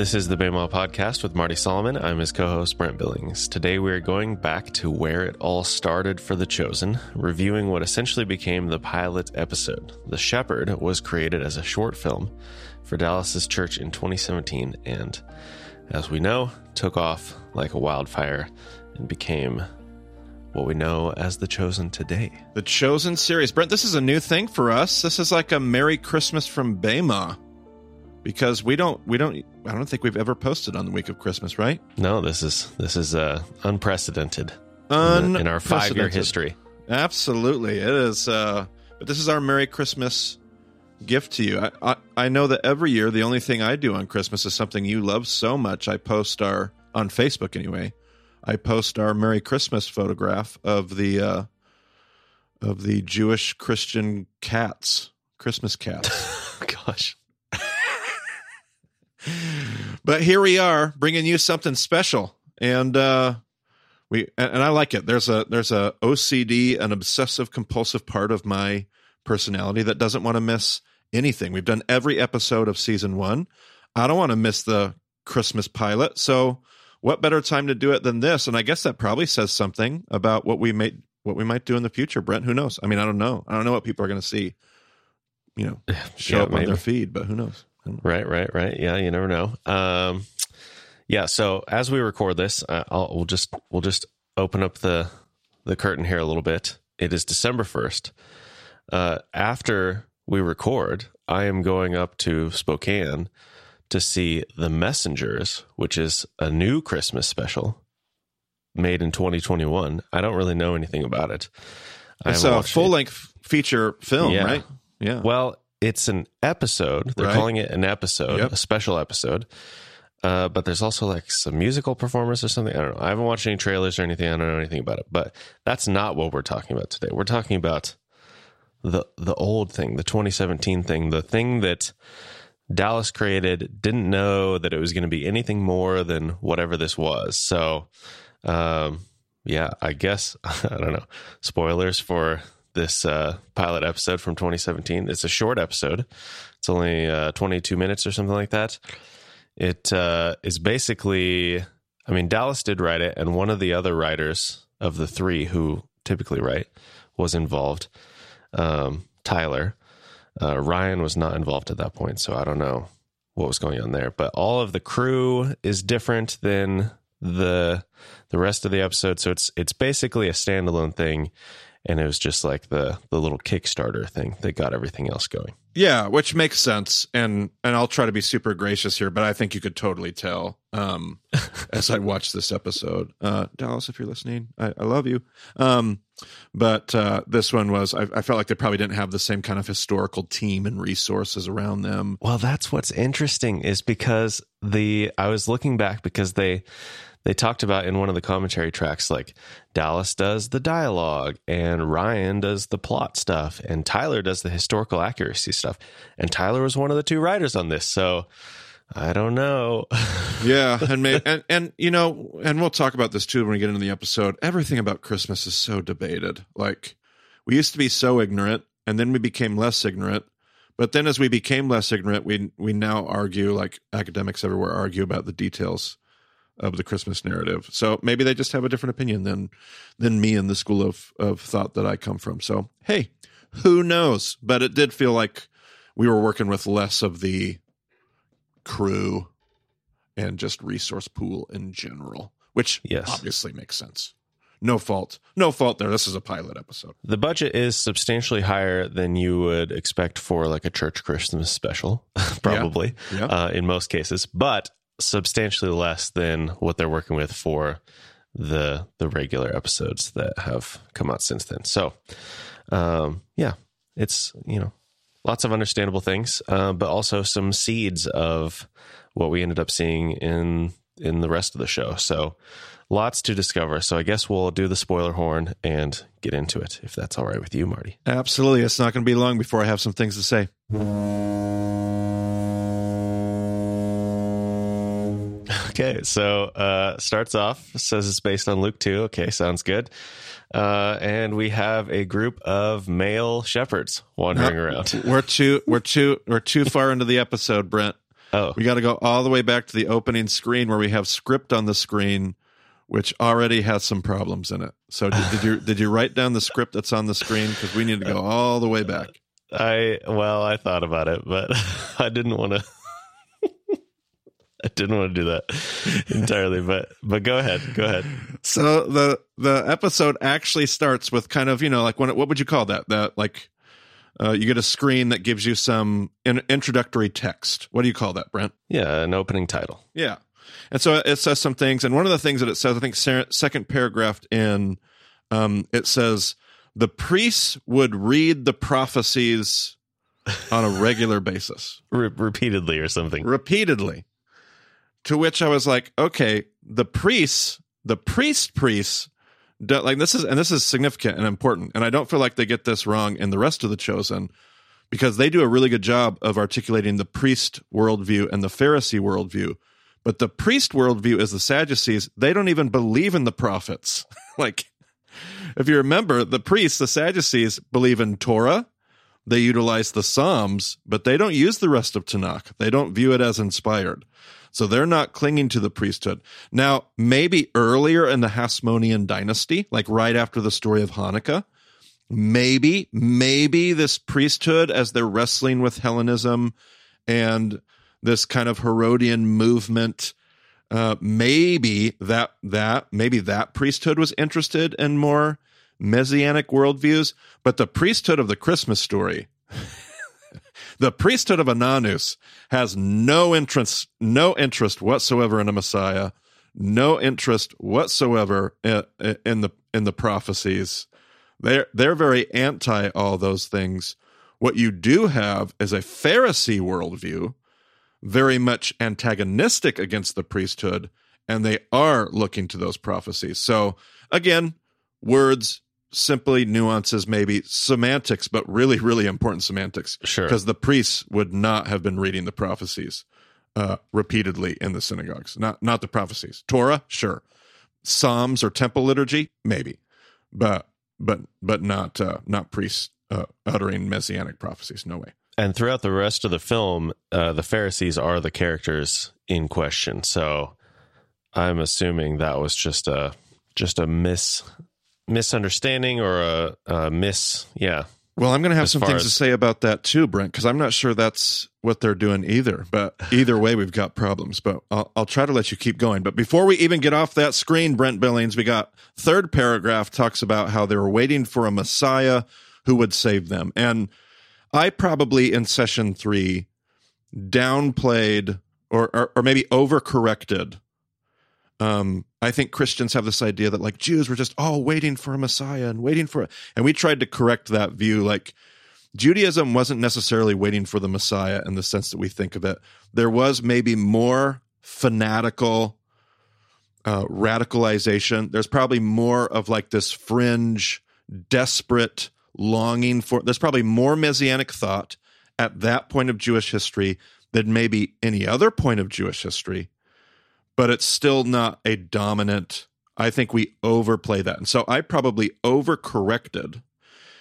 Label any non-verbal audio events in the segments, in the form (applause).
This is the Bema Podcast with Marty Solomon. I'm his co host, Brent Billings. Today we are going back to where it all started for The Chosen, reviewing what essentially became the pilot episode. The Shepherd was created as a short film for Dallas's church in 2017 and, as we know, took off like a wildfire and became what we know as The Chosen today. The Chosen series. Brent, this is a new thing for us. This is like a Merry Christmas from Bema because we don't we don't I don't think we've ever posted on the week of Christmas, right? No, this is this is uh, unprecedented in, in our five year history. Absolutely, it is. Uh, but this is our Merry Christmas gift to you. I, I I know that every year the only thing I do on Christmas is something you love so much. I post our on Facebook anyway. I post our Merry Christmas photograph of the uh, of the Jewish Christian cats, Christmas cats. (laughs) Gosh. But here we are bringing you something special. And uh we and, i like it. There's a there's a ocd an obsessive compulsive part of my personality that doesn't want to miss anything. We've done every episode of season one. I don't want to miss the christmas pilot. So what better time to do it than this? And i guess that probably says something about what we might what we might do in the future brent. Who knows? I mean i don't know. I don't know what people are going to see you know (sighs) show Yeah, up on their feed but who knows Right, right, right. Yeah, you never know. Um, yeah. So as we record this, uh, I'll, we'll just we'll just open up the the curtain here a little bit. It is December first. Uh, after we record, I am going up to Spokane to see The Messengers, which is a new Christmas special made in 2021. I don't really know anything about it. It's a full length feature film Yeah. right yeah Well, it's an episode. They're Right. calling it an episode, Yep. a special episode. Uh, but there's also like some musical performance or something. I don't know. I haven't watched any trailers or anything. I don't know anything about it. But that's not what we're talking about today. We're talking about the the old thing, the 2017 thing, the thing that Dallas created. Didn't know that it was going to be anything more than whatever this was. So, um, yeah, I guess (laughs) I don't know. Spoilers for this uh, pilot episode from 2017. It's a short episode. It's only uh, 22 minutes or something like that. It uh, is basically, I mean, Dallas did write it, and one of the other writers of the three who typically write was involved. Um, Tyler uh, Ryan was not involved at that point, so I don't know what was going on there. But all of the crew is different than the the rest of the episode, so it's it's basically a standalone thing, and it was just like the the little Kickstarter thing that got everything else going. yeah which makes sense. And and i'll try to be super gracious here but i think you could totally tell um (laughs) as i watched this episode. Uh dallas if you're listening i, I love you. Um but uh this one was I, I felt like they probably didn't have the same kind of historical team and resources around them. Well, that's what's interesting is because the I was looking back because they they talked about in one of the commentary tracks like Dallas does the dialogue and Ryan does the plot stuff and Tyler does the historical accuracy stuff and Tyler was one of the two writers on this. So I don't know. (laughs) yeah and maybe and and you know and we'll talk about this too when we get into the episode everything about christmas is so debated like we used to be so ignorant and then we became less ignorant but then as we became less ignorant we we now argue like academics everywhere argue about the details of the christmas narrative so maybe they just have a different opinion than than me and the school of of thought that i come from so hey who knows but it did feel like we were working with less of the crew and just resource pool in general, which Yes. obviously makes sense. No fault. No fault there. This is a pilot episode. the budget is substantially higher than you would expect for like a church Christmas special, (laughs) probably. Yeah. uh, in most cases, but substantially less than what they're working with for the the regular episodes that have come out since then. So, um, yeah, it's you know lots of understandable things, uh, but also some seeds of what we ended up seeing in in the rest of the show. So, lots to discover. So, I guess we'll do the spoiler horn and get into it if that's all right with you, Marty. Absolutely. It's not going to be long before I have some things to say. Okay, so uh, starts off says it's based on Luke two. Okay, sounds good. Uh, and we have a group of male shepherds wandering around. We're too we're too we're too far into the episode, Brent. Oh, We got to go all the way back to the opening screen where we have script on the screen, which already has some problems in it. So did, did you did you write down the script that's on the screen? Because we need to go all the way back. I well, I thought about it, but (laughs) I didn't want to. (laughs) I didn't want to do that entirely, but but go ahead, go ahead. So the the episode actually starts with kind of you know like what what would you call that that like uh, you get a screen that gives you some in, introductory text. What do you call that, Brent? Yeah, an opening title. Yeah. And so it says some things. And one of the things that it says, I think, second paragraph in, um, it says, the priests would read the prophecies on a regular basis, (laughs) Re- repeatedly or something. repeatedly. To which I was like, okay, the priests, the priest priests, like this is, and this is significant and important. And I don't feel like they get this wrong in the rest of the chosen because they do a really good job of articulating the priest worldview and the Pharisee worldview. But the priest worldview is the Sadducees. They don't even believe in the prophets. (laughs) like, if you remember, the priests, the Sadducees, believe in Torah. They utilize the Psalms, but they don't use the rest of Tanakh. They don't view it as inspired. So they're not clinging to the priesthood. Now, maybe earlier in the Hasmonean dynasty, like right after the story of Hanukkah, maybe, maybe this priesthood, as they're wrestling with Hellenism and this kind of Herodian movement, uh, maybe that that maybe that priesthood was interested in more messianic worldviews, but the priesthood of the Christmas story, (laughs) the priesthood of Ananus, has no interest, no interest whatsoever in a Messiah, no interest whatsoever in, in the in the prophecies. They're they're very anti all those things. What you do have is a Pharisee worldview, very much antagonistic against the priesthood, and they are looking to those prophecies. So again, words, simply nuances, maybe semantics, but really, really important semantics. Sure. Because the priests would not have been reading the prophecies uh, repeatedly in the synagogues. Not not the prophecies. Torah, sure. Psalms or temple liturgy, maybe, but but but not uh, not priests uh, uttering messianic prophecies. No way. And throughout the rest of the film, uh, the Pharisees are the characters in question. So I'm assuming that was just a just a miss misunderstanding or a, a miss. Yeah, Well, I'm going to have As some things to say about that too, Brent, because I'm not sure that's what they're doing either. But either way, we've got problems. But I'll, I'll try to let you keep going. But before we even get off that screen, Brent Billings, we got third paragraph talks about how they were waiting for a Messiah who would save them. And I probably in session three downplayed or, or, or maybe overcorrected. Um, I think Christians have this idea that like Jews were just all waiting for a Messiah and waiting for, and we tried to correct that view. Like Judaism wasn't necessarily waiting for the Messiah in the sense that we think of it. There was maybe more fanatical uh, radicalization. There's probably more of like this fringe, desperate longing for. There's probably more messianic thought at that point of Jewish history than maybe any other point of Jewish history, but it's still not a dominant. I think we overplay that. And so I probably overcorrected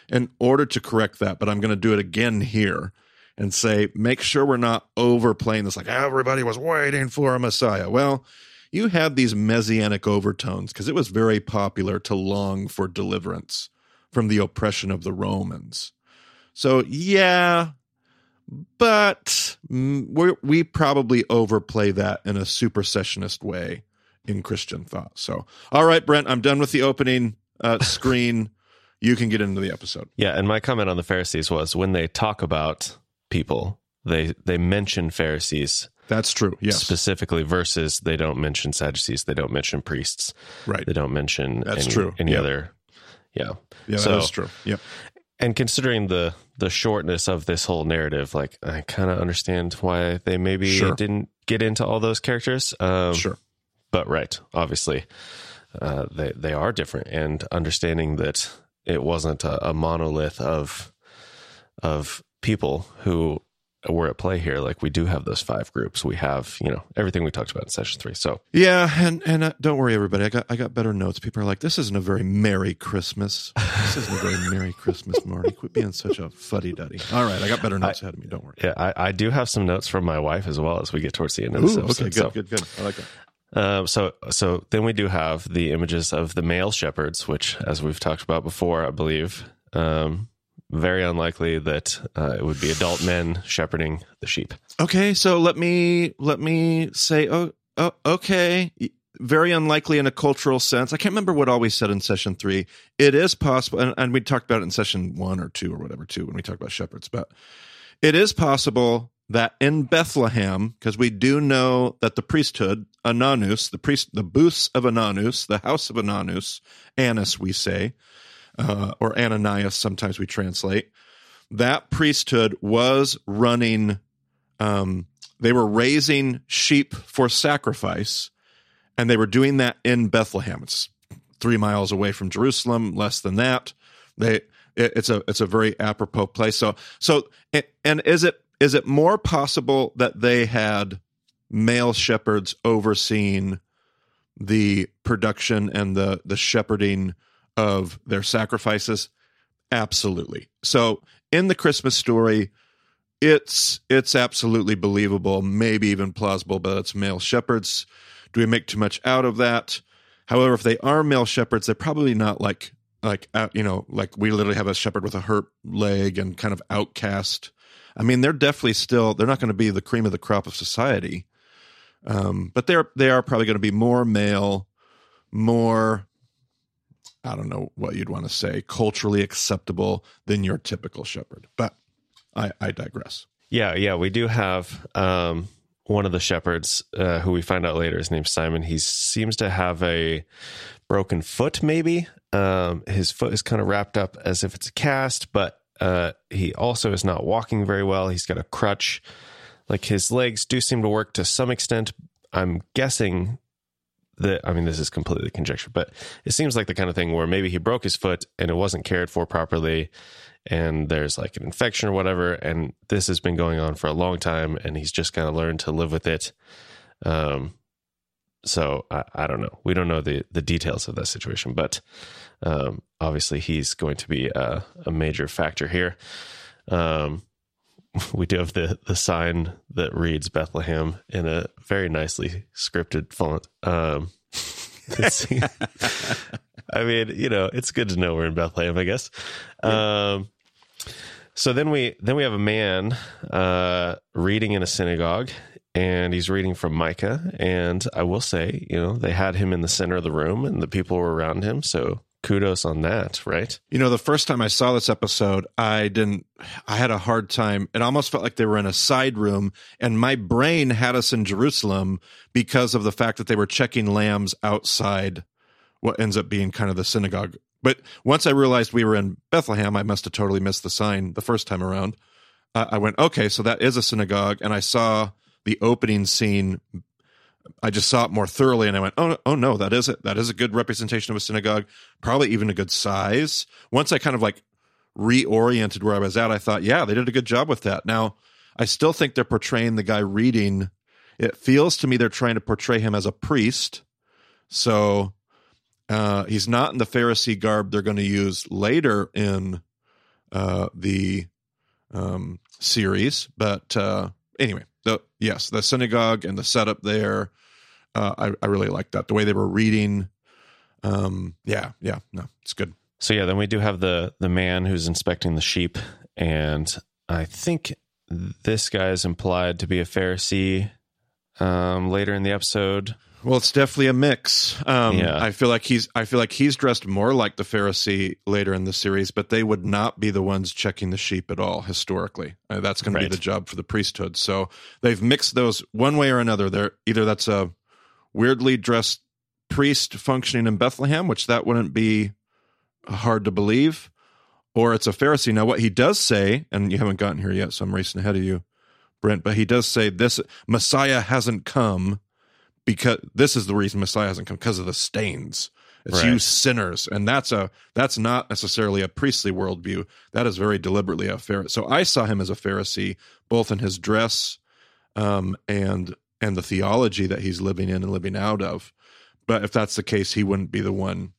in order to correct that, but I'm going to do it again here and say, make sure we're not overplaying this like everybody was waiting for a Messiah. Well, you had these messianic overtones because it was very popular to long for deliverance from the oppression of the Romans. So, yeah, but we we probably overplay that in a supersessionist way in Christian thought. So, all right, Brent, I'm done with the opening uh, (laughs) screen. you can get into the episode. yeah. And my comment on the Pharisees was when they talk about people, they they mention Pharisees That's true. Yes, specifically versus they don't mention Sadducees, they don't mention priests, right. they don't mention That's any, true. any Yep. other. Yeah. Yeah, So- that is true. Yep. And considering the the shortness of this whole narrative, like I kind of understand why they maybe Sure. didn't get into all those characters. Um, Sure. but right, obviously, uh, they they are different, and understanding that it wasn't a, a monolith of of people who were at play here. Like we do have those five groups. We have you know everything we talked about in session three. So Yeah, and and uh, don't worry, everybody. I got I got better notes. People are like, "This isn't a very merry Christmas. This isn't a very merry Christmas, Marty. Quit being such a fuddy duddy." All right, I got better notes ahead of me. Don't worry. yeah, I, I do have some notes from my wife as well as we get towards the end of this Ooh, episode. okay, good, So- good, good. I like that. Um, so, so then we do have the images of the male shepherds, which, as we've talked about before, I believe, um, very unlikely that uh, it would be adult men shepherding the sheep. Okay, so let me let me say, oh, oh, okay. Very unlikely in a cultural sense. I can't remember what all we said in session three. It is possible, and, and we talked about it in session one or two or whatever too when we talked about shepherds. But it is possible that in Bethlehem, because we do know that the priesthood, Ananus, the priest, the booths of Ananus, the house of Ananus, Annas, we say, uh, or Ananias, sometimes we translate. That priesthood was running um, they were raising sheep for sacrifice, and they were doing that in Bethlehem. It's three miles away from Jerusalem, less than that. They it, it's a it's a very apropos place. So so and is it is it more possible that they had male shepherds overseeing the production and the the shepherding of their sacrifices? Absolutely. So in the Christmas story, it's it's absolutely believable, maybe even plausible, but it's male shepherds. Do we make too much out of that? However, if they are male shepherds, they're probably not like like you know like we literally have a shepherd with a hurt leg and kind of outcast. I mean, they're definitely still they're not going to be the cream of the crop of society, um, but they're they are probably going to be more male, more I don't know what you'd want to say culturally acceptable than your typical shepherd, but I, I digress. Yeah, yeah, we do have um, one of the shepherds uh, who we find out later. His name's Simon. He seems to have a broken foot. Maybe um, his foot is kind of wrapped up as if it's a cast, but uh, he also is not walking very well. He's got a crutch. Like his legs do seem to work to some extent. I'm guessing that I mean this is completely conjecture, but it seems like the kind of thing where maybe he broke his foot and it wasn't cared for properly and there's like an infection or whatever and this has been going on for a long time and he's just kind of learned to live with it. Um so I, I don't know. We don't know the the details of that situation but um obviously he's going to be a, a major factor here. Um (laughs) we do have the the sign that reads Bethlehem in a very nicely scripted font. Um, (laughs) (laughs) I mean, you know, it's good to know we're in Bethlehem, I guess. Um, so then we then we have a man uh, reading in a synagogue, and he's reading from Micah. And I will say, you know, they had him in the center of the room, and the people were around him. So kudos on that, right? You know, the first time I saw this episode, I didn't, I had a hard time. It almost felt like they were in a side room, and my brain had us in Jerusalem because of the fact that they were checking lambs outside what ends up being kind of the synagogue. But once I realized we were in Bethlehem, I must have totally missed the sign the first time around. I went, okay, so that is a synagogue. And I saw the opening scene I just saw it more thoroughly and I went, oh, oh no, that is it. That is a good representation of a synagogue, probably even a good size. Once I kind of like reoriented where I was at, I thought, yeah, they did a good job with that. Now, I still think they're portraying the guy reading. It feels to me they're trying to portray him as a priest. So uh, he's not in the Pharisee garb they're going to use later in uh, the um, series. But uh, anyway, yes, the synagogue and the setup there, uh, I, I really like that. The way they were reading, um, yeah, yeah, no, it's good. So yeah, then we do have the the man who's inspecting the sheep, and I think this guy is implied to be a Pharisee um, later in the episode. Well, it's definitely a mix. Um, Yeah. I feel like he's I feel like he's dressed more like the Pharisee later in the series, but they would not be the ones checking the sheep at all historically. Uh, that's going to be the job for the priesthood. So they've mixed those one way or another. They're either that's a weirdly dressed priest functioning in Bethlehem, which that wouldn't be hard to believe, or it's a Pharisee. Now, what he does say, and you haven't gotten here yet, so I'm racing ahead of you, Brent, but he does say this Messiah hasn't come because this is the reason Messiah hasn't come because of the stains. It's Right. you sinners, and that's a that's not necessarily a priestly worldview. That is very deliberately a Pharisee. So I saw him as a Pharisee, both in his dress, um, and and the theology that he's living in and living out of. But if that's the case, he wouldn't be the one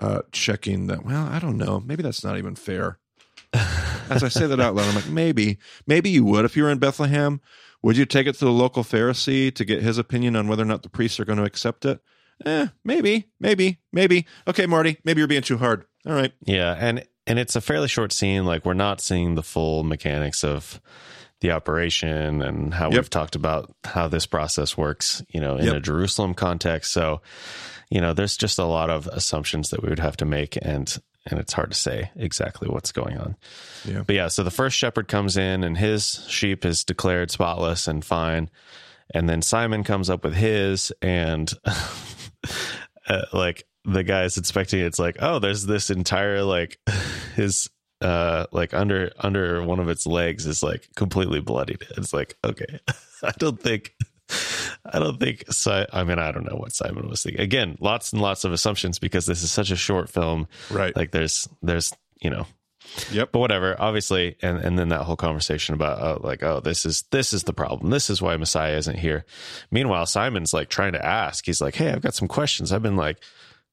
uh, checking that. Well, I don't know. Maybe that's not even fair. (laughs) As I say that out loud, I'm like, maybe, maybe you would if you were in Bethlehem. Would you take it to the local Pharisee to get his opinion on whether or not the priests are going to accept it? Eh, maybe, maybe, maybe. Okay, Marty, maybe you're being too hard. All right. Yeah, and and it's a fairly short scene. Like we're not seeing the full mechanics of the operation and how Yep. we've talked about how this process works. You know, in Yep. a Jerusalem context. So, you know, there's just a lot of assumptions that we would have to make, and and it's hard to say exactly what's going on. Yeah. But yeah, so the first shepherd comes in, and his sheep is declared spotless and fine. And then Simon comes up with his, and (laughs) uh, like the guy's inspecting it, it's like, oh, there's this entire like (laughs) his uh like under under one of its legs is like completely bloodied. It's like, okay, (laughs) I don't think I don't think si- I mean I don't know what Simon was thinking. Again, lots and lots of assumptions because this is such a short film. Right. Like there's there's you know yep. but whatever obviously and and then that whole conversation about oh, like oh this is this is the problem this is why messiah isn't here meanwhile simon's like trying to ask he's like hey i've got some questions i've been like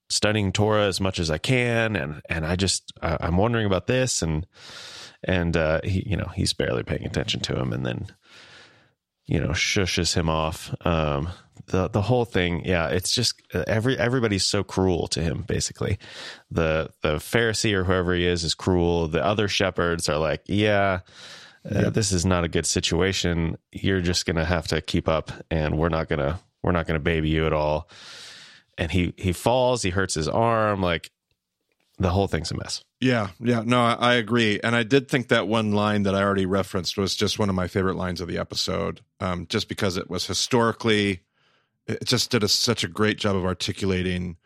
studying torah as much as i can and and i just I, i'm wondering about this and and uh he you know he's barely paying attention to him and then you know shushes him off. Um the the whole thing yeah it's just uh, every everybody's so cruel to him basically. The the pharisee or whoever he is is cruel. The other shepherds are like yeah uh, this is not a good situation. You're just gonna have to keep up and we're not gonna we're not gonna baby you at all. And he he falls he hurts his arm like the whole thing's a mess Yeah, yeah, no, I, I agree, and I did think that one line that I already referenced was just one of my favorite lines of the episode, um, just because it was historically, it just did a, such a great job of articulating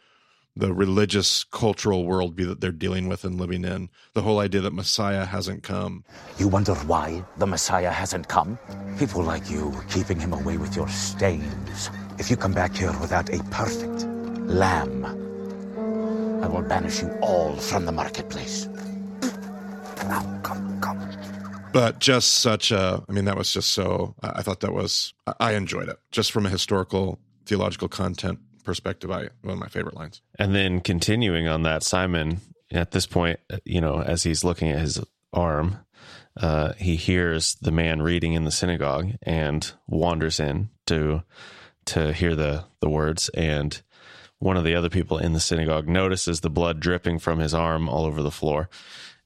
the religious, cultural worldview that they're dealing with and living in. The whole idea that Messiah hasn't come. You wonder why the Messiah hasn't come? People like you keeping him away with your stains. If you come back here without a perfect lamb, I will banish you all from the marketplace. Now, come, come. But just such a, I mean, that was just so. I I thought that was, I- I enjoyed it, just from a historical, theological content perspective. I one of my favorite lines. And then continuing on that, Simon, at this point, you know, as he's looking at his arm, uh, he hears the man reading in the synagogue and wanders in to to hear the the words. And one of the other people in the synagogue notices the blood dripping from his arm all over the floor,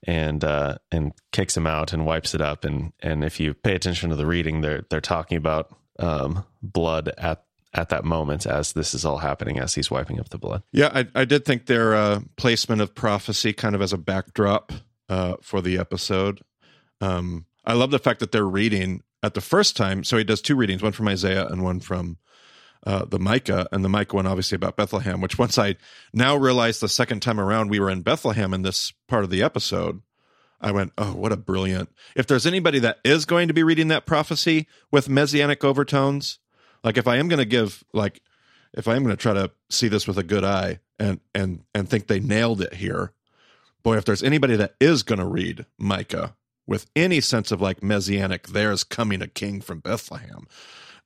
and uh, and kicks him out and wipes it up. And and if you pay attention to the reading, they're they're talking about um, blood at at that moment as this is all happening as he's wiping up the blood. Yeah, I, I did think their uh, placement of prophecy kind of as a backdrop uh, for the episode. Um, I love the fact that they're reading at the first time. So he does two readings, one from Isaiah and one from uh, the Micah, and the Micah one obviously about Bethlehem. Which once I now realized the second time around we were in Bethlehem in this part of the episode, I went, "Oh, what a brilliant!" If there's anybody that is going to be reading that prophecy with messianic overtones, like if I am going to give like if I am going to try to see this with a good eye and and and think they nailed it here, boy, if there's anybody that is going to read Micah with any sense of like messianic, there's coming a king from Bethlehem,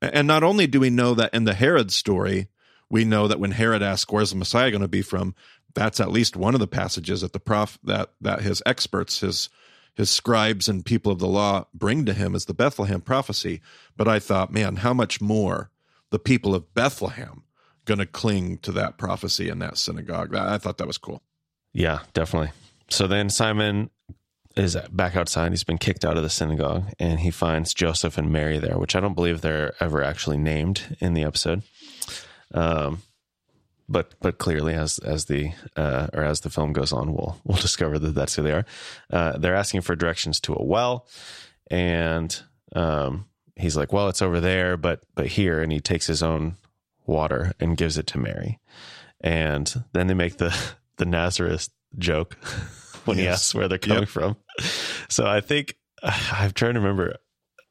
and not only do we know that in the Herod story, we know that when Herod asks where's the Messiah going to be from, that's at least one of the passages that the prof that that his experts his his scribes and people of the law bring to him is the Bethlehem prophecy. But I thought, man, how much more the people of Bethlehem going to cling to that prophecy in that synagogue? I thought that was cool. Yeah, definitely. So then Simon is back outside. He's been kicked out of the synagogue and he finds Joseph and Mary there, which I don't believe they're ever actually named in the episode. Um, but but clearly, as as the uh, or as the film goes on, we'll we'll (laughs) discover that that's who they are. Uh, they're asking for directions to a well, and um, he's like, "Well, it's over there, but but here," and he takes his own water and gives it to Mary, and then they make the (laughs) the Nazareth joke (laughs) when he Yes. asks where they're coming Yep. from. (laughs) So I think (sighs) I'm trying to remember.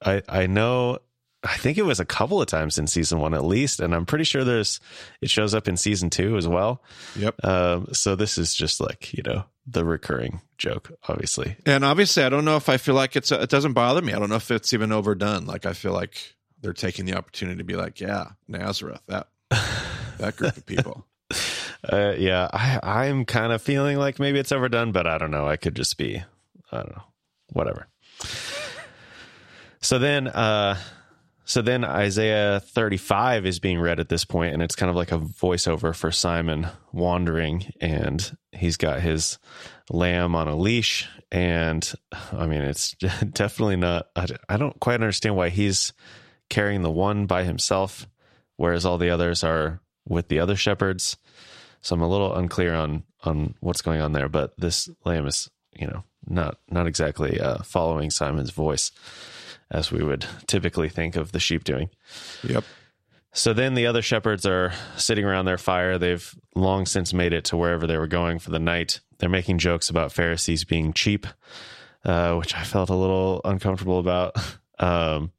I I know I think it was a couple of times in season one at least, and I'm pretty sure there's it shows up in season two as well. Yep. Um, so this is just like you know the recurring joke, obviously. And obviously, I don't know if I feel like it's it doesn't bother me. I don't know if it's even overdone. Like I feel like they're taking the opportunity to be like, yeah, Nazareth, that that group of people. Uh, yeah, I I'm kind of feeling like maybe it's overdone, but I don't know. I could just be, I don't know, whatever. So then, uh, so then Isaiah 35 is being read at this point, and it's kind of like a voiceover for Simon wandering, and he's got his lamb on a leash. And I mean, it's (laughs) definitely not, I, I don't quite understand why he's carrying the one by himself, whereas all the others are with the other shepherds. So I'm a little unclear on on what's going on there, but this lamb is, you know, not not exactly uh, following Simon's voice as we would typically think of the sheep doing. Yep. So then the other shepherds are sitting around their fire. They've long since made it to wherever they were going for the night. They're making jokes about Pharisees being cheap, uh, which I felt a little uncomfortable about. (laughs) Um,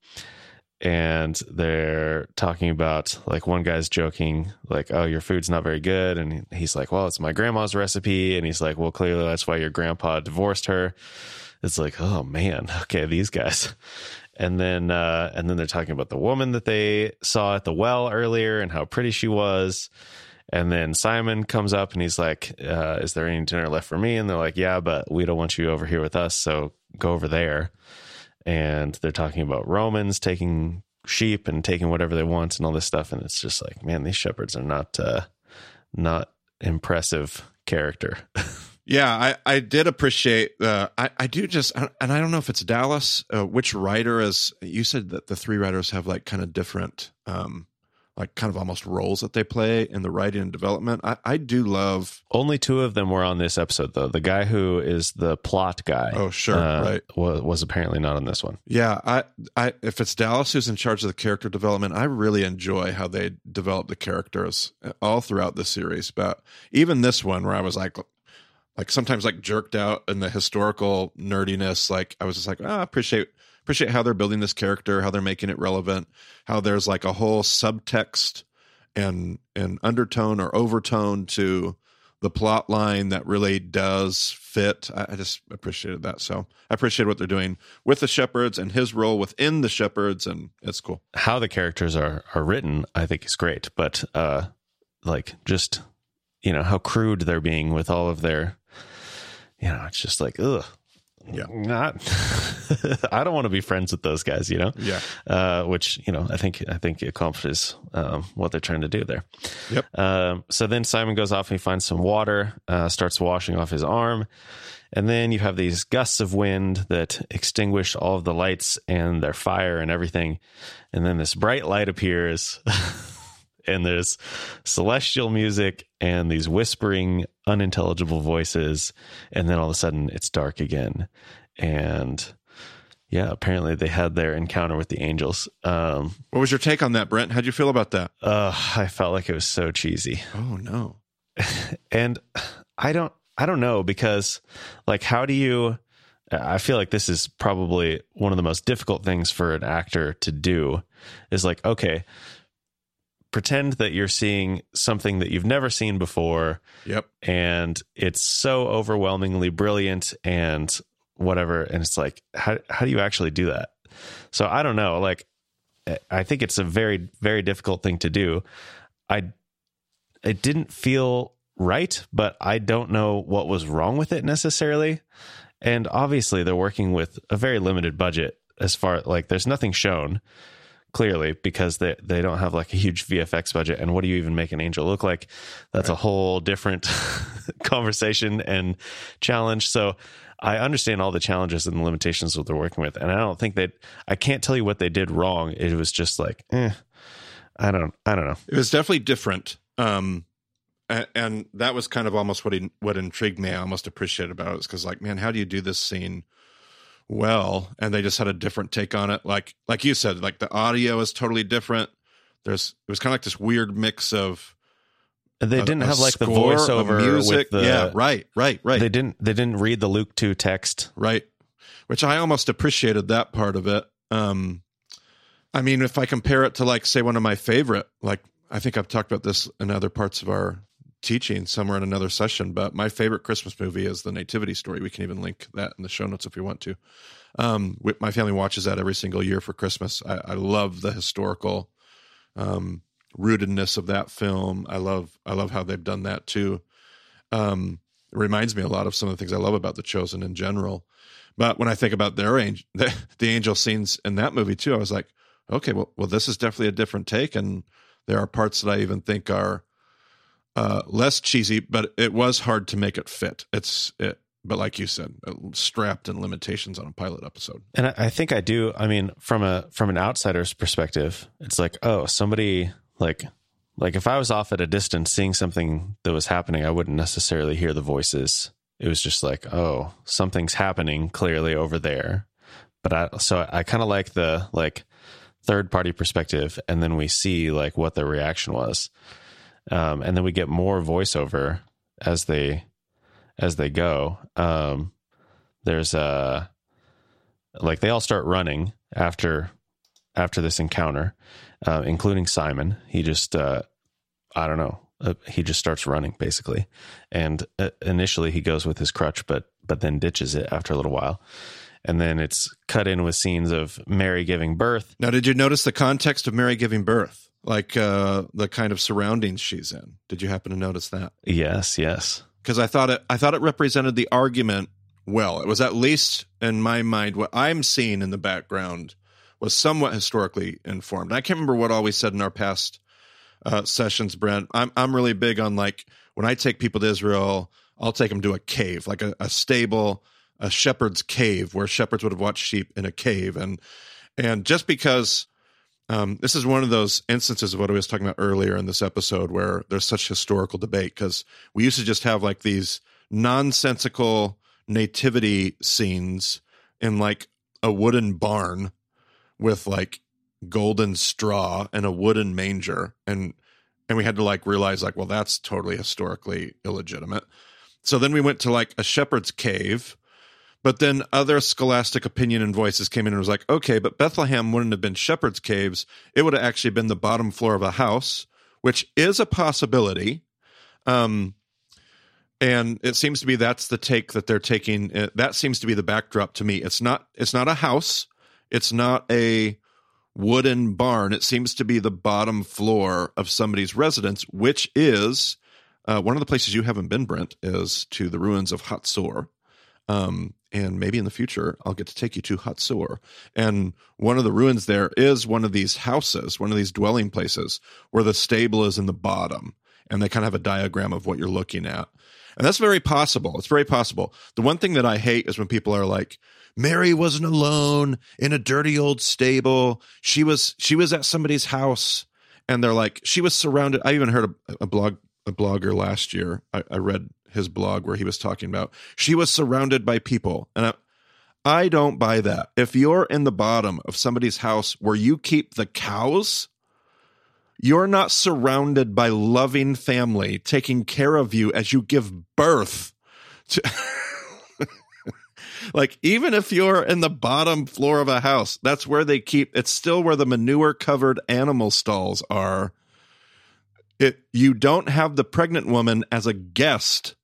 and they're talking about like one guy's joking like oh your food's not very good. And he's like well it's my grandma's recipe. And he's like well clearly that's why your grandpa divorced her. It's like oh man. (laughs) Okay these guys. And then uh and then they're talking about the woman that they saw at the well earlier and how pretty she was. And then Simon comes up and he's like, uh, Is there any dinner left for me? And they're like, Yeah, but we don't want you over here with us. So go over there and they're talking about Romans taking sheep and taking whatever they want and all this stuff. And it's just like, man, these shepherds are not uh, not impressive character. (laughs) Yeah, I, I did appreciate. Uh, I I do just, and I don't know if it's Dallas. Uh, which writer is? You said that the three writers have like kind of different, um, like kind of almost roles that they play in the writing and development. I I do love. Only two of them were on this episode, though. The guy who is the plot guy, Oh, sure, uh, right. was, was apparently not on this one. Yeah, I I if it's Dallas who's in charge of the character development, I really enjoy how they develop the characters uh, all throughout the series. But even this one, where I was like, like sometimes like jerked out in the historical nerdiness, like I was just like, oh, I appreciate appreciate how they're building this character, how they're making it relevant, how there's like a whole subtext and and undertone or overtone to the plot line that really does fit. I, I just appreciated that. So I appreciate what they're doing with the shepherds and his role within the shepherds, and it's cool. How the characters are are written, I think, is great. But uh, like just you know how crude they're being with all of their, you know, it's just like ugh. Yeah. not. (laughs) I don't want to be friends with those guys, you know. Yeah. uh, which you know I think I think accomplishes um, what they're trying to do there. Yep. Um, so then Simon goes off and he finds some water, uh, starts washing off his arm, and then you have these gusts of wind that extinguish all of the lights and their fire and everything, and then this bright light appears. (laughs) And there's celestial music and these whispering, unintelligible voices. And then all of a sudden it's dark again. And yeah, apparently they had their encounter with the angels. Um, What was your take on that, Brent? How'd you feel about that? uh, I felt like it was so cheesy. Oh no. (laughs) and i don't i don't know because like how do you i feel like this is probably one of the most difficult things for an actor to do is like okay pretend that you're seeing something that you've never seen before. Yep. and it's so overwhelmingly brilliant and whatever. And it's like how how do you actually do that? So i don't know. Like i think it's a very very difficult thing to do. I it didn't feel right but i don't know what was wrong with it necessarily. And obviously they're working with a very limited budget as far like there's nothing shown clearly because they they don't have like a huge VFX budget. And what do you even make an angel look like? That's a whole different (laughs) conversation and challenge. So I understand all the challenges and the limitations that they're working with. And I don't think that I can't tell you what they did wrong. It was just like eh I don't I don't know. It was definitely different. Um, and, and that was kind of almost what he, what intrigued me. I almost appreciated about it. Because, like, man, how do you do this scene well? And they just had a different take on it. Like, like you said, like the audio is totally different. There's it was kind of like this weird mix of they a- didn't a have like the voiceover music. with the yeah, right, right, right, they didn't they didn't read the Luke 2 text right. Which I almost appreciated that part of it. Um, I mean, if I compare it to like say one of my favorite, like I think I've talked about this in other parts of our teaching somewhere in another session, but my favorite Christmas movie is the Nativity Story. We can even link that in the show notes if we want to. Um, my family watches that every single year for Christmas. I, I love the historical um, rootedness of that film. I love I love how they've done that too. Um, it reminds me a lot of some of the things I love about The Chosen in general. But when I think about their angel, (laughs) the, the angel scenes in that movie too, I was like, okay, well, well, this is definitely a different take, and there are parts that I even think are uh, less cheesy, but it was hard to make it fit. It's it, but like you said, strapped in limitations on a pilot episode. And I think I do. I mean, from a from an outsider's perspective, it's like, oh, somebody like like if I was off at a distance seeing something that was happening, I wouldn't necessarily hear the voices. It was just like, oh, something's happening clearly over there. But I so I kind of like the like third party perspective, and then we see like what the reaction was, um, and then we get more voiceover as they as they go. Um, there's a like they all start running after after this encounter, uh, including Simon. He just uh, I don't know. Uh, he just starts running basically, and uh, initially he goes with his crutch, but but then ditches it after a little while and then it's cut in with scenes of Mary giving birth. Now, did you notice the context of Mary giving birth? Like uh, the kind of surroundings she's in. Did you happen to notice that? Yes, yes. Because I thought it, I thought it represented the argument well. It was at least in my mind what I'm seeing in the background was somewhat historically informed. I can't remember what all we said in our past uh, sessions, Brent. I'm I'm really big on like when I take people to Israel, I'll take them to a cave, like a, a stable a shepherd's cave where shepherds would have watched sheep in a cave. And and just because um, this is one of those instances of what I was talking about earlier in this episode where there's such historical debate because we used to just have like these nonsensical nativity scenes in like a wooden barn with like golden straw and a wooden manger. And and we had to like realize like well that's totally historically illegitimate. So then we went to like a shepherd's cave but then other scholastic opinion and voices came in and was like, okay, but Bethlehem wouldn't have been shepherds' caves. It would have actually been the bottom floor of a house, which is a possibility. Um, and it seems to be that's the take that they're taking. Uh, that seems to be the backdrop to me. It's not. It's not a house. It's not a wooden barn. It seems to be the bottom floor of somebody's residence, which is uh, one of the places you haven't been, Brent, is to the ruins of Hatzor. Um, and maybe in the future I'll get to take you to Hatzor. And one of the ruins there is one of these houses, one of these dwelling places where the stable is in the bottom, and they kind of have a diagram of what you're looking at. And that's very possible. It's very possible. The one thing that I hate is when people are like, Mary wasn't alone in a dirty old stable. She was she was at somebody's house, and they're like, she was surrounded. I even heard a, a blog a blogger last year. I, I read his blog where he was talking about she was surrounded by people and I, I don't buy that. If you're in the bottom of somebody's house where you keep the cows, you're not surrounded by loving family taking care of you as you give birth to (laughs) like even if you're in the bottom floor of a house that's where they keep it's still where the manure covered animal stalls are it you don't have the pregnant woman as a guest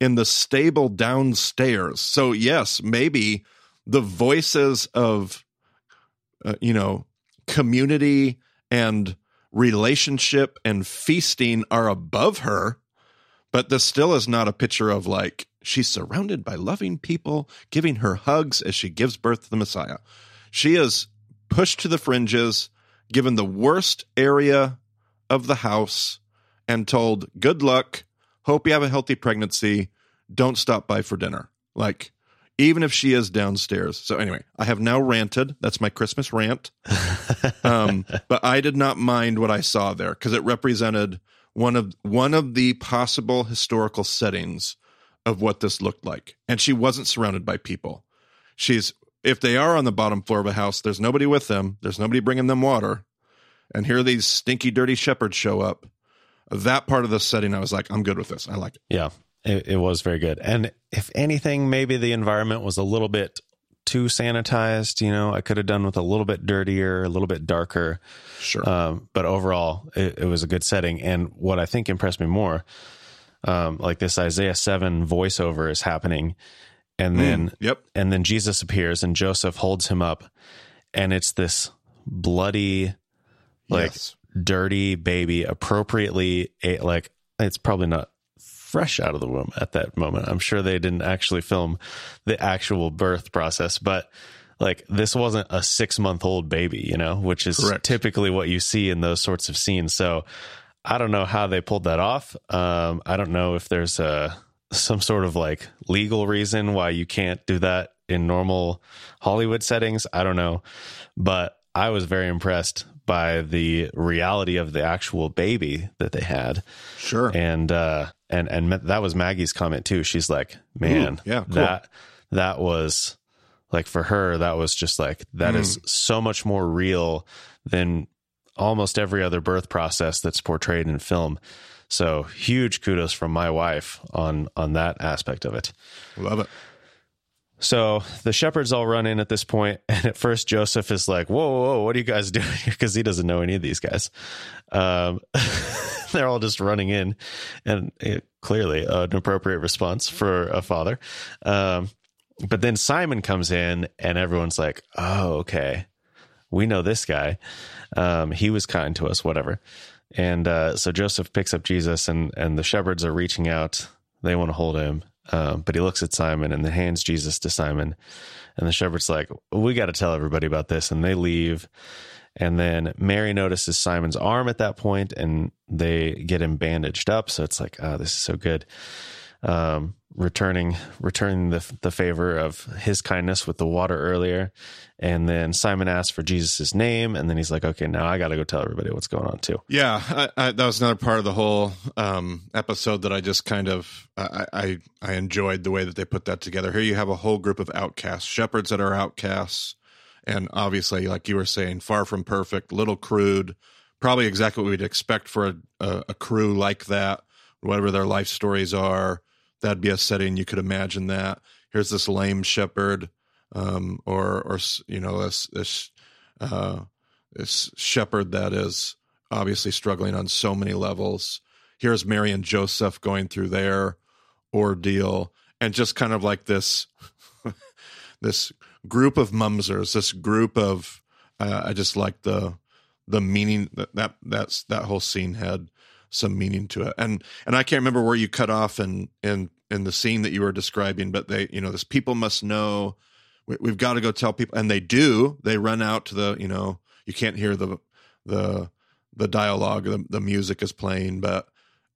in the stable downstairs. So, yes, maybe the voices of, uh, you know, community and relationship and feasting are above her, but this still is not a picture of like she's surrounded by loving people, giving her hugs as she gives birth to the Messiah. She is pushed to the fringes, given the worst area of the house, and told, Good luck. Hope you have a healthy pregnancy don't stop by for dinner. Like, even if she is downstairs. So anyway, I have now ranted. That's my Christmas rant. (laughs) Um, but I did not mind what I saw there because it represented one of one of the possible historical settings of what this looked like. And she wasn't surrounded by people. She's if they are on the bottom floor of a house, there's nobody with them. There's nobody bringing them water. And here these stinky, dirty shepherds show up. That part of the setting, I was like, I'm good with this. I like it. Yeah. It, it, was very good. And if anything, maybe the environment was a little bit too sanitized. You know, I could have done with a little bit dirtier, a little bit darker. Sure. Um, but overall, it, it was a good setting. And what I think impressed me more, um, like this Isaiah seven voiceover is happening, and then yep. and then Jesus appears and Joseph holds him up, and it's this bloody, like Yes. Dirty baby, appropriately a- like it's probably not fresh out of the womb at that moment. I'm sure they didn't actually film the actual birth process, but like this wasn't a six month old baby, you know, which is Correct. typically what you see in those sorts of scenes. So I don't know how they pulled that off. Um, I don't know if there's a some sort of like legal reason why you can't do that in normal Hollywood settings. I don't know, but I was very impressed by the reality of the actual baby that they had Sure. and uh and and that was Maggie's comment too. She's like, "Man, Ooh, yeah, cool. that that was like for her that was just like that is Mm. so much more real than almost every other birth process that's portrayed in film." So, huge kudos from my wife on on that aspect of it. Love it. So the shepherds all run in at this point, (laughs) and at first Joseph is like, "Whoa, whoa, what are you guys (laughs) doing? Because he doesn't know any of these guys. Um, (laughs) they're all just running in, and it, clearly an appropriate response for a father. Um, but then Simon comes in, and everyone's like, "Oh, okay, we know this guy. Um, he was kind to us, whatever." And uh, so Joseph picks up Jesus, and and the shepherds are reaching out. They want to hold him, um, but he looks at Simon and then hands Jesus to Simon. And the shepherd's like, "We got to tell everybody about this," and they leave. And then Mary notices Simon's arm at that point, and they get him bandaged up. So it's like, oh, this is so good. Um, returning, returning the the favor of his kindness with the water earlier, and then Simon asks for Jesus' name, and then he's like, okay, now I got to go tell everybody what's going on too. Yeah, I, I, that was another part of the whole um, episode that I just kind of I, I I enjoyed the way that they put that together. Here you have a whole group of outcasts, shepherds that are outcasts, and obviously, like you were saying, far from perfect, little crude, probably exactly what we'd expect for a, a, a crew like that, whatever their life stories are. That'd be a setting you could imagine that. Here's this lame shepherd, um, or or you know this this uh, this shepherd that is obviously struggling on so many levels. Here's Mary and Joseph going through their ordeal, and just kind of like this (laughs) this group of mamzers, this group of uh, I just like the the meaning that, that that's that whole scene had some meaning to it, and and I can't remember where you cut off in in in the scene that you were describing, but they you know this people must know. We, we've got to go tell people, and they do. They run out to the you know you can't hear the the the dialogue the, the music is playing but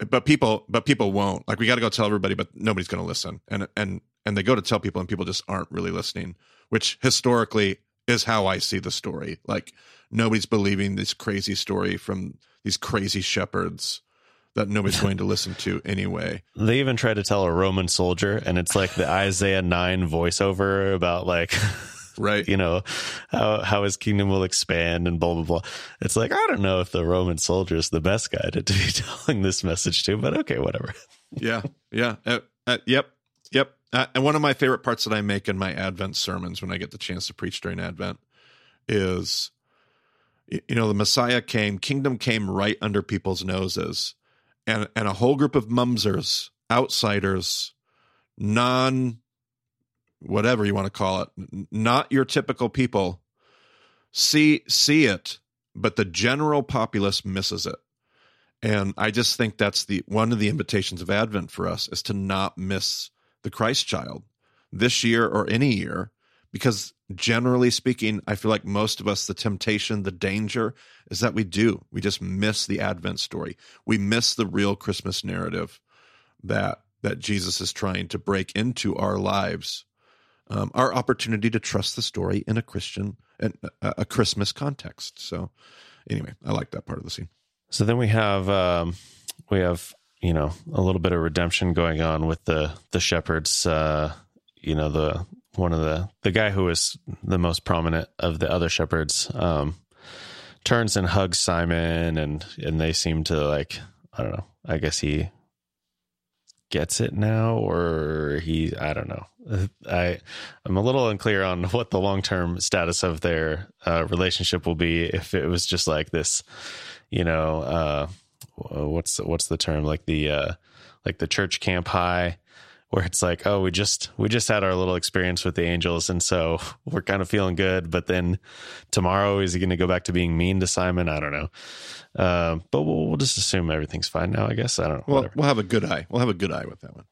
but people but people won't. Like we got to go tell everybody but nobody's going to listen. And and and they go to tell people and people just aren't really listening which historically is how i see the story. Like nobody's believing this crazy story from these crazy shepherds that nobody's (laughs) going to listen to anyway They even try to tell a Roman soldier, and it's like the Isaiah nine voiceover about like. (laughs) right you know how how his kingdom will expand and blah blah blah. It's like I don't know if the Roman soldier is the best guy to, to be (laughs) telling this message to, but okay, whatever. yeah yeah uh, uh, yep yep uh, and one of my favorite parts that i make in my advent sermons when i get the chance to preach during advent is you know the messiah came kingdom came right under people's noses and and a whole group of mamzers outsiders non whatever you want to call it not your typical people see see it but the general populace misses it. And I just think that's the one of the invitations of Advent for us is to not miss the Christ child this year or any year, because generally speaking, I feel like most of us, the temptation, the danger is that we do. We just miss the Advent story. We miss the real Christmas narrative that that Jesus is trying to break into our lives. Um, our opportunity to trust the story in a Christian and a, Christmas context. So, anyway, I like that part of the scene. So then we have um, we have you know a little bit of redemption going on with the the shepherds. Uh, you know the one of the the guy who was the most prominent of the other shepherds um, turns and hugs Simon, and and they seem to like I don't know. I guess he gets it now or he I don't know. I I'm a little unclear on (laughs) what the long term status of their uh, relationship will be if it was just like this, you know, uh, what's what's the term like the uh, like the church camp high where it's like oh we just we just had our little experience with the angels. And so (laughs) we're kind of feeling good but then tomorrow is he going to go back to being mean to simon? I don't know. Uh, but we'll, we'll, just assume everything's fine now i guess. I don't know well, whatever. we'll have a good eye. We'll have a good eye with that one.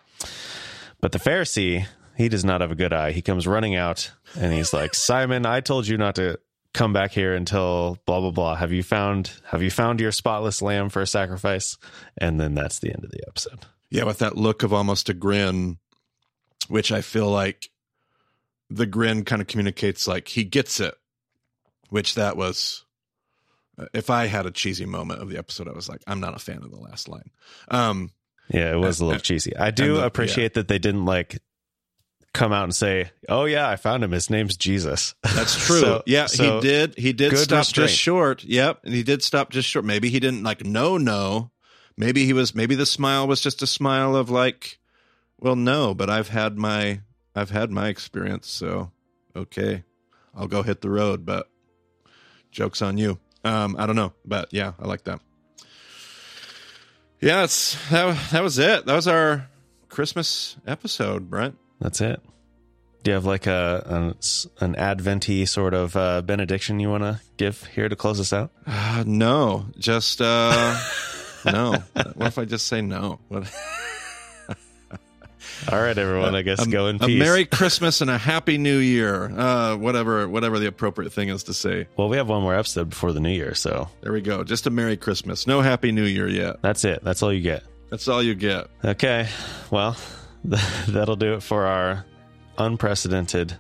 But the pharisee he does not have a good eye. He comes running out and he's like (laughs) simon i told you not to come back here until blah blah blah. Have you found have you found your spotless lamb for a sacrifice? And then that's the end of the episode yeah, with that look of almost a grin, which I feel like the grin kind of communicates like he gets it, which that was. Uh, if I had a cheesy moment of the episode, I was like, I'm not a fan of the last line. Um, yeah, it was a little cheesy. I do the, appreciate yeah. that they didn't like come out and say, "Oh yeah, I found him. His name's Jesus." That's (laughs) true. so, yeah, so he did. He did stop restraint. just short. Yep, and he did stop just short. Maybe he didn't like no no, maybe he was maybe the smile was just a smile of like well no but i've had my i've had my experience so okay. I'll go hit the road but jokes on you. Um i don't know but yeah i like that. Yeah it's that, that was it. That was our christmas episode brent. That's it. Do you have like a an, an adventy sort of uh, benediction you want to give here to close us out? Uh, no just uh (laughs) no. what if I just say no? What? All right, everyone. I guess a, go in peace. A Merry Christmas and a Happy New Year. Uh, whatever, whatever the appropriate thing is to say. Well, we have one more episode before the New Year, so there we go. Just a Merry Christmas. No Happy New Year yet. That's it. That's all you get. That's all you get. Okay. Well, (laughs) that'll do it for our unprecedented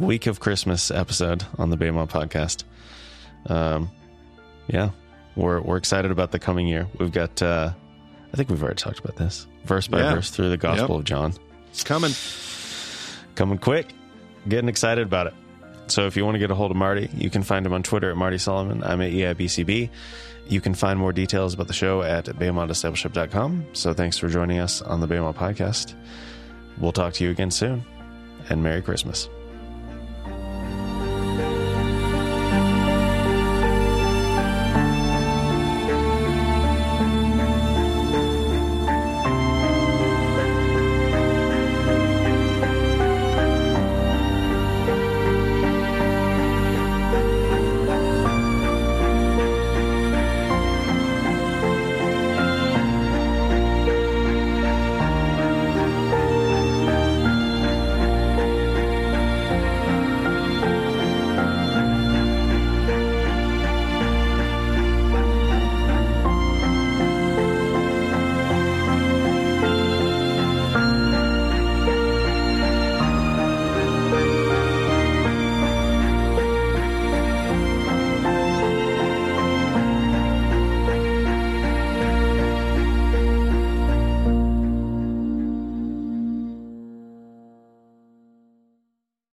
week of Christmas episode on the Bema podcast. Um, yeah, we're we're excited about the coming year. We've got uh I think we've already talked about this. Verse by yeah. verse through the Gospel yep. of John. It's coming. Coming quick. Getting excited about it. So if you want to get a hold of Marty, you can find him on Twitter at Marty Solomon. I'm at EIBCB. You can find more details about the show at BEMADiscipleship.com. So thanks for joining us on the BEMA Podcast. We'll talk to you again soon, and Merry Christmas.